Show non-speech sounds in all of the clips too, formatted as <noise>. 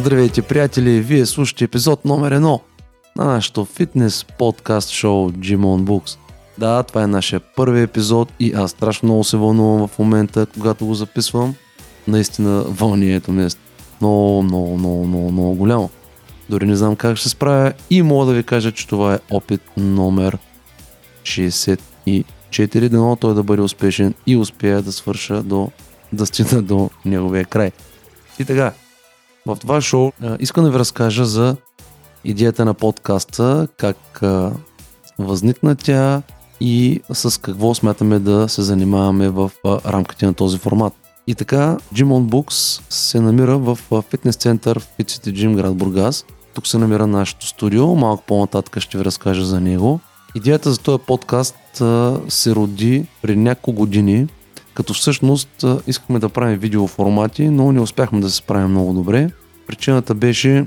Здравейте, приятели! Вие слушате епизод номер едно на нашото фитнес подкаст шоу Gym on Books. Да, това е нашия първи епизод и аз страшно много се вълнувам в момента, когато го записвам. Наистина вълнението ми е много, много, много, много, много голямо. Дори не знам как ще се справя и мога да ви кажа, че това е опит номер 64. Дано той да бъде успешен и успея да свърша до да стигна до неговия край. И така, в това шоу искам да ви разкажа за идеята на подкаста, как възникна тя и с какво смятаме да се занимаваме в рамките на този формат. И така, Gym on Books се намира в фитнес център в Fit City Gym град Бургас. Тук се намира нашето студио, малко по-нататък ще ви разкажа за него. Идеята за този подкаст се роди преди няколко години, като всъщност искахме да правим видеоформати, но не успяхме да се справим много добре. Причината беше,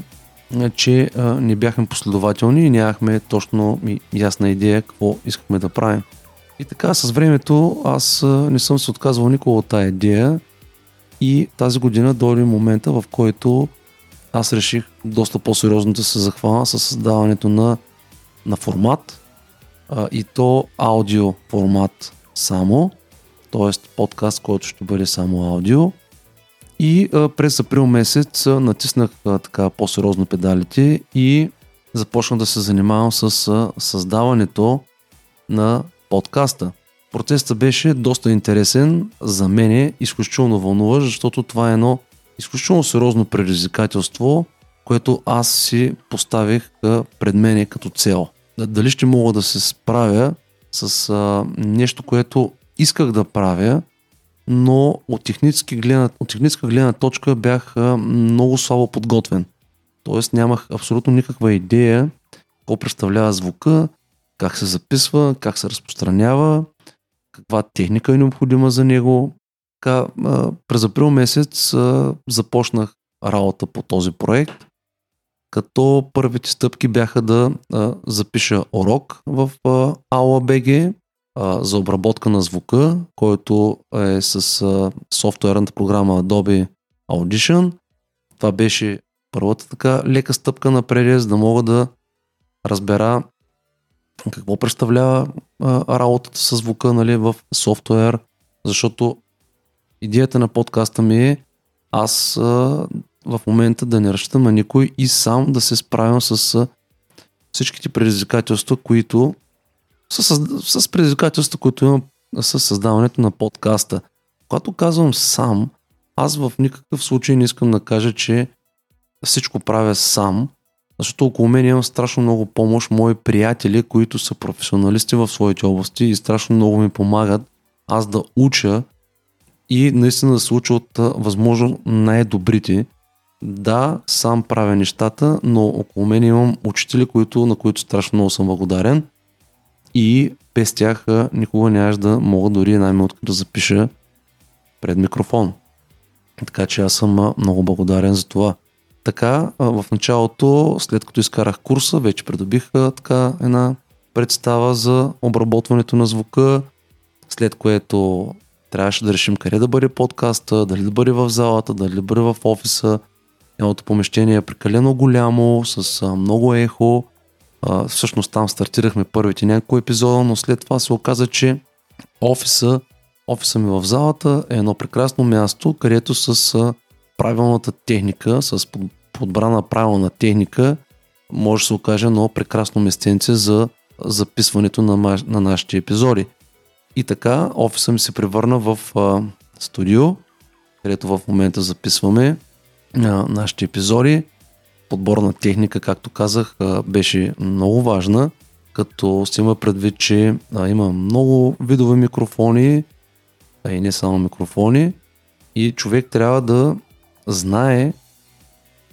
че не бяхме последователни и нямахме точно ясна идея какво искахме да правим. И така с времето аз не съм се отказвал никога от тази идея и тази година дойде момента, в който аз реших доста по-сериозно да се захвана с създаването на, на формат а, и то аудио формат само т.е. подкаст, който ще бъде само аудио. И а, през април месец а, натиснах а, така по-сериозно педалите и започнах да се занимавам с а, създаването на подкаста. Процесът беше доста интересен, за мен изключително вълнуващ, защото това е едно изключително сериозно предизвикателство, което аз си поставих пред мене като цел. Дали ще мога да се справя с а, нещо, което исках да правя, но от, технически гледна, от техническа гледна точка бях много слабо подготвен. Тоест нямах абсолютно никаква идея какво представлява звука, как се записва, как се разпространява, каква техника е необходима за него. Така, през април месец започнах работа по този проект, като първите стъпки бяха да запиша урок в AulaBG, за обработка на звука, който е с софтуерната програма Adobe Audition. Това беше първата така лека стъпка напред, за да мога да разбера какво представлява работата с звука нали, в софтуер, защото идеята на подкаста ми е аз в момента да не разчитам на никой и сам да се справям с всичките предизвикателства, които с, с предизвикателства, които имам с създаването на подкаста. Когато казвам сам, аз в никакъв случай не искам да кажа, че всичко правя сам, защото около мен имам страшно много помощ, мои приятели, които са професионалисти в своите области и страшно много ми помагат аз да уча и наистина да се уча от възможно най-добрите. Да, сам правя нещата, но около мен имам учители, които, на които страшно много съм благодарен и без тях никога нямаш да мога дори една минутка да запиша пред микрофон. Така че аз съм много благодарен за това. Така, в началото, след като изкарах курса, вече придобих така една представа за обработването на звука, след което трябваше да решим къде да бъде подкаста, дали да бъде в залата, дали да бъде в офиса. Едното помещение е прекалено голямо, с много ехо, всъщност там стартирахме първите няколко епизода, но след това се оказа, че офиса, офиса ми в залата е едно прекрасно място, където с правилната техника, с подбрана правилна техника, може да се окаже едно прекрасно местенце за записването на, на нашите епизоди. И така, офиса ми се превърна в а, студио, където в момента записваме а, нашите епизоди подборна техника, както казах, беше много важна, като се има предвид, че има много видове микрофони, а и не само микрофони, и човек трябва да знае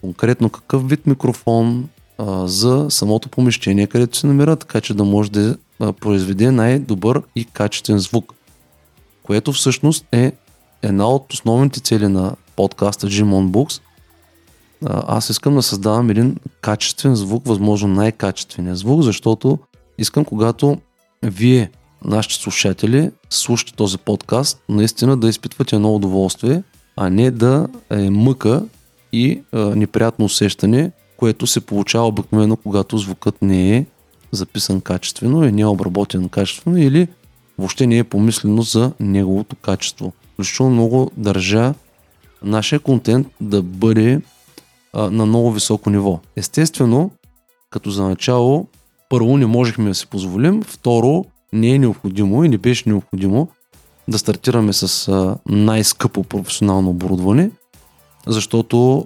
конкретно какъв вид микрофон за самото помещение, където се намира, така че да може да произведе най-добър и качествен звук. Което всъщност е една от основните цели на подкаста Gym on Books – аз искам да създавам един качествен звук, възможно най-качествения звук, защото искам когато вие, нашите слушатели, слушате този подкаст, наистина да изпитвате едно удоволствие, а не да е мъка и а, неприятно усещане, което се получава обикновено, когато звукът не е записан качествено и не е обработен качествено или въобще не е помислено за неговото качество. Включително много държа нашия контент да бъде на много високо ниво. Естествено, като за начало, първо не можехме да си позволим, второ не е необходимо и не беше необходимо да стартираме с най-скъпо професионално оборудване, защото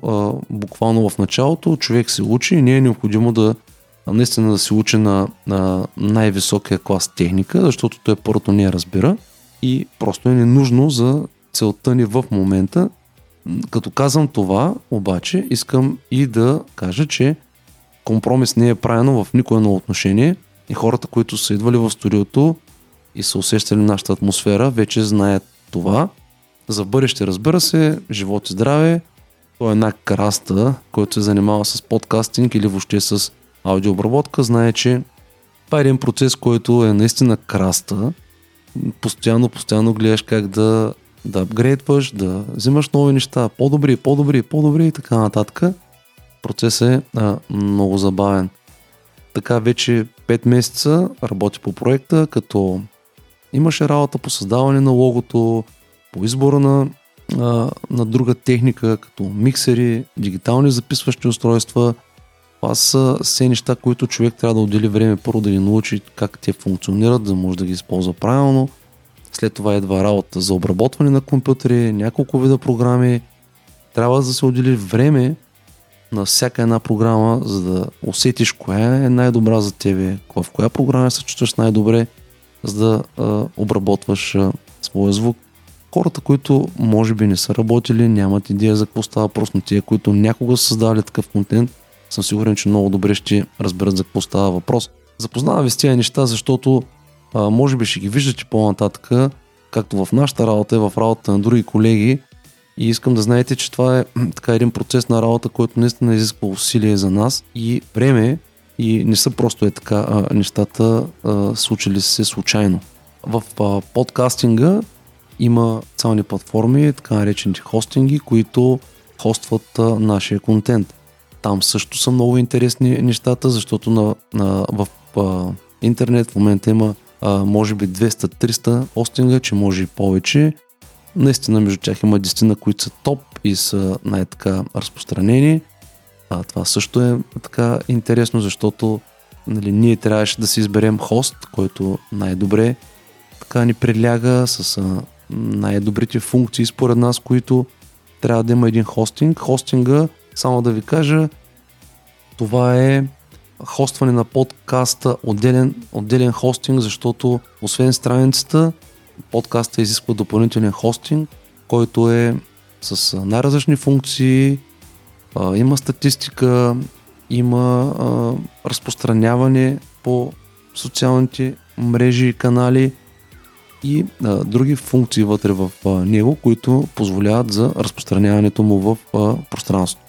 буквално в началото човек се учи и не е необходимо да наистина да се учи на, на най-високия клас техника, защото той първото не разбира и просто е ненужно за целта ни в момента. Като казвам това, обаче, искам и да кажа, че компромис не е правено в никое едно отношение и хората, които са идвали в студиото и са усещали нашата атмосфера, вече знаят това. За бъдеще, разбира се, живот и здраве. Той е една краста, който се занимава с подкастинг или въобще с аудиообработка, знае, че това е един процес, който е наистина краста. Постоянно, постоянно гледаш как да, да апгрейдваш, да взимаш нови неща, по-добри, по-добри, по-добри и така нататък. Процесът е а, много забавен. Така вече 5 месеца работи по проекта, като имаше работа по създаване на логото, по избора на, а, на друга техника, като миксери, дигитални записващи устройства. Това са все неща, които човек трябва да отдели време първо да ги научи как те функционират, за да може да ги използва правилно. След това едва работа за обработване на компютъри, няколко вида програми. Трябва да се отдели време на всяка една програма, за да усетиш коя е най-добра за тебе, в коя програма се чувстваш най-добре, за да а, обработваш а, своя звук. Хората, които може би не са работили, нямат идея за какво става, просто тия, които някога са създавали такъв контент, съм сигурен, че много добре ще разберат за какво става въпрос. Запознава ви с тези неща, защото а, може би ще ги виждате по-нататък, както в нашата работа и в работата на други колеги, и искам да знаете, че това е <clears throat> така един процес на работа, който наистина изисква усилие за нас и време и не са просто е така а, нещата а, случили се случайно. В а, подкастинга има цялни платформи, така наречените хостинги, които хостват а, нашия контент. Там също са много интересни нещата, защото на, на, в а, интернет в момента има може би 200-300 хостинга, че може и повече Наистина между тях има дестина, които са топ и са най-така разпространени. А, това също е така интересно, защото нали, ние трябваше да си изберем хост, който най-добре така ни приляга с а, най-добрите функции според нас, които трябва да има един хостинг. Хостинга, само да ви кажа, това е хостване на подкаста, отделен, отделен хостинг, защото освен страницата, подкаста изисква допълнителен хостинг, който е с най-различни функции, има статистика, има разпространяване по социалните мрежи и канали и други функции вътре в него, които позволяват за разпространяването му в пространството.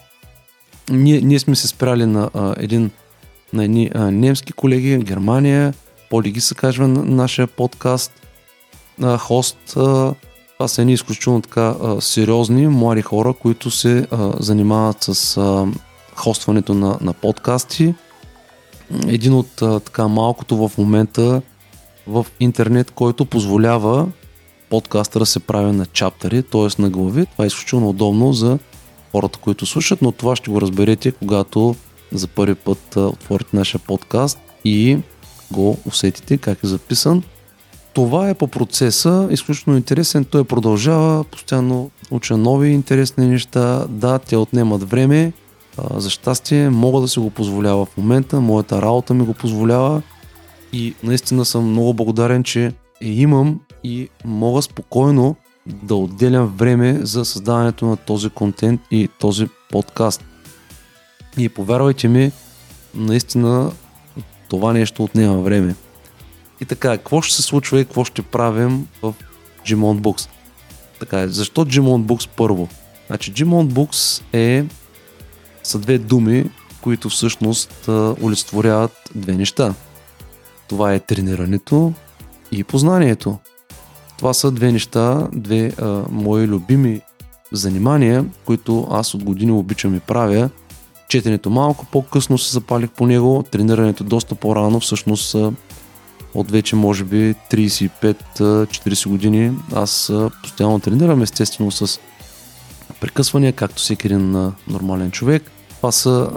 Ние, ние сме се спряли на един на едни а, немски колеги, Германия, Поли се казва на нашия подкаст – а, хост. А, това са едни изключително така а, сериозни млади хора, които се а, занимават с а, хостването на, на подкасти. Един от а, така малкото в момента в интернет, който позволява подкаста да се прави на чаптери, т.е. на глави. Това е изключително удобно за хората, които слушат, но това ще го разберете, когато за първи път отворите нашия подкаст и го усетите как е записан. Това е по процеса, изключително интересен, той продължава, постоянно уча нови интересни неща, да, те отнемат време, за щастие мога да си го позволява в момента, моята работа ми го позволява. И наистина съм много благодарен, че е имам и мога спокойно да отделям време за създаването на този контент и този подкаст. И повярвайте ми, наистина това нещо отнема време. И така, какво ще се случва и какво ще правим в Gmon Books? Така, защо Gmon Books първо? Значи Gmon Books е са две думи, които всъщност олицетворяват две неща. Това е тренирането и познанието. Това са две неща, две а, мои любими занимания, които аз от години обичам и правя. Четенето малко по-късно се запалих по него, тренирането доста по-рано, всъщност от вече може би 35-40 години аз постоянно тренирам, естествено с прекъсвания, както всеки един нормален човек. Това са,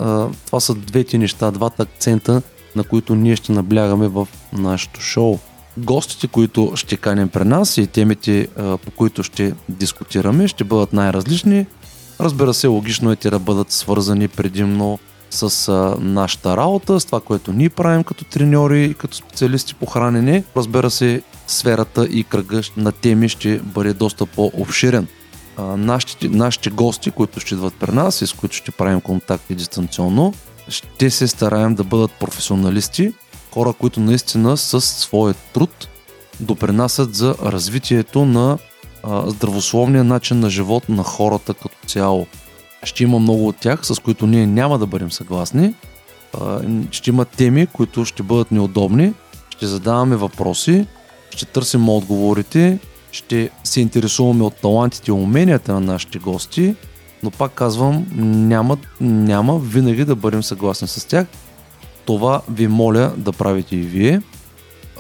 това са двете неща, двата акцента, на които ние ще наблягаме в нашето шоу. Гостите, които ще канем при нас и темите, по които ще дискутираме, ще бъдат най-различни. Разбира се, логично е те да бъдат свързани предимно с а, нашата работа, с това, което ние правим като треньори и като специалисти по хранене. Разбира се, сферата и кръга на теми ще бъде доста по-обширен. А, нашите, нашите гости, които ще идват при нас и с които ще правим контакти дистанционно, ще се стараем да бъдат професионалисти, хора, които наистина с своя труд допринасят за развитието на а, здравословния начин на живот на хората като цяло. Ще има много от тях, с които ние няма да бъдем съгласни. Ще има теми, които ще бъдат неудобни. Ще задаваме въпроси, ще търсим отговорите, ще се интересуваме от талантите и уменията на нашите гости, но пак казвам, няма, няма винаги да бъдем съгласни с тях. Това ви моля да правите и вие.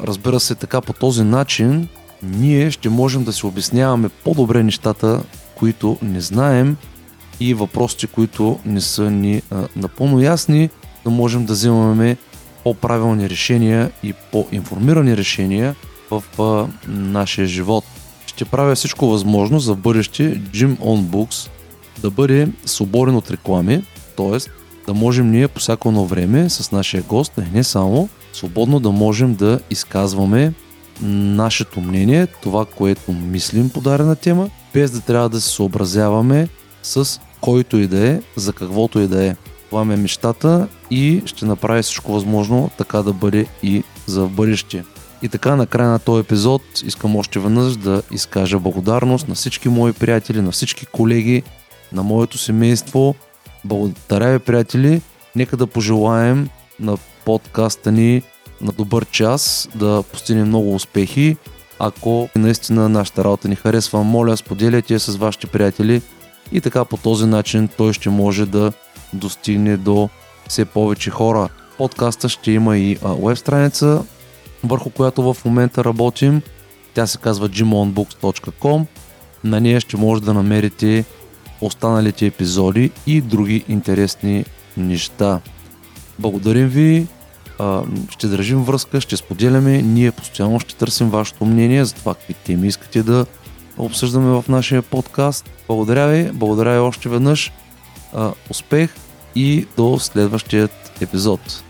Разбира се, така по този начин ние ще можем да си обясняваме по-добре нещата, които не знаем и въпросите, които не са ни а, напълно ясни, да можем да вземаме по-правилни решения и по-информирани решения в а, нашия живот. Ще правя всичко възможно за бъдеще Gym on Books да бъде свободен от реклами, т.е. да можем ние по всяко едно време с нашия гост, не само, свободно да можем да изказваме нашето мнение, това, което мислим по дадена тема, без да трябва да се съобразяваме с който и да е, за каквото и да е. Това ми е мечтата и ще направя всичко възможно така да бъде и за бъдеще. И така, на края на този епизод искам още веднъж да изкажа благодарност на всички мои приятели, на всички колеги, на моето семейство. Благодаря ви, приятели. Нека да пожелаем на подкаста ни на добър час, да постигнем много успехи. Ако наистина нашата работа ни харесва, моля, споделяйте с вашите приятели и така по този начин той ще може да достигне до все повече хора. Подкаста ще има и веб страница, върху която в момента работим. Тя се казва gymonbooks.com. На нея ще може да намерите останалите епизоди и други интересни неща. Благодарим ви, ще държим връзка, ще споделяме, ние постоянно ще търсим вашето мнение за това какви теми искате да обсъждаме в нашия подкаст. Благодаря ви, благодаря ви още веднъж. Успех и до следващият епизод.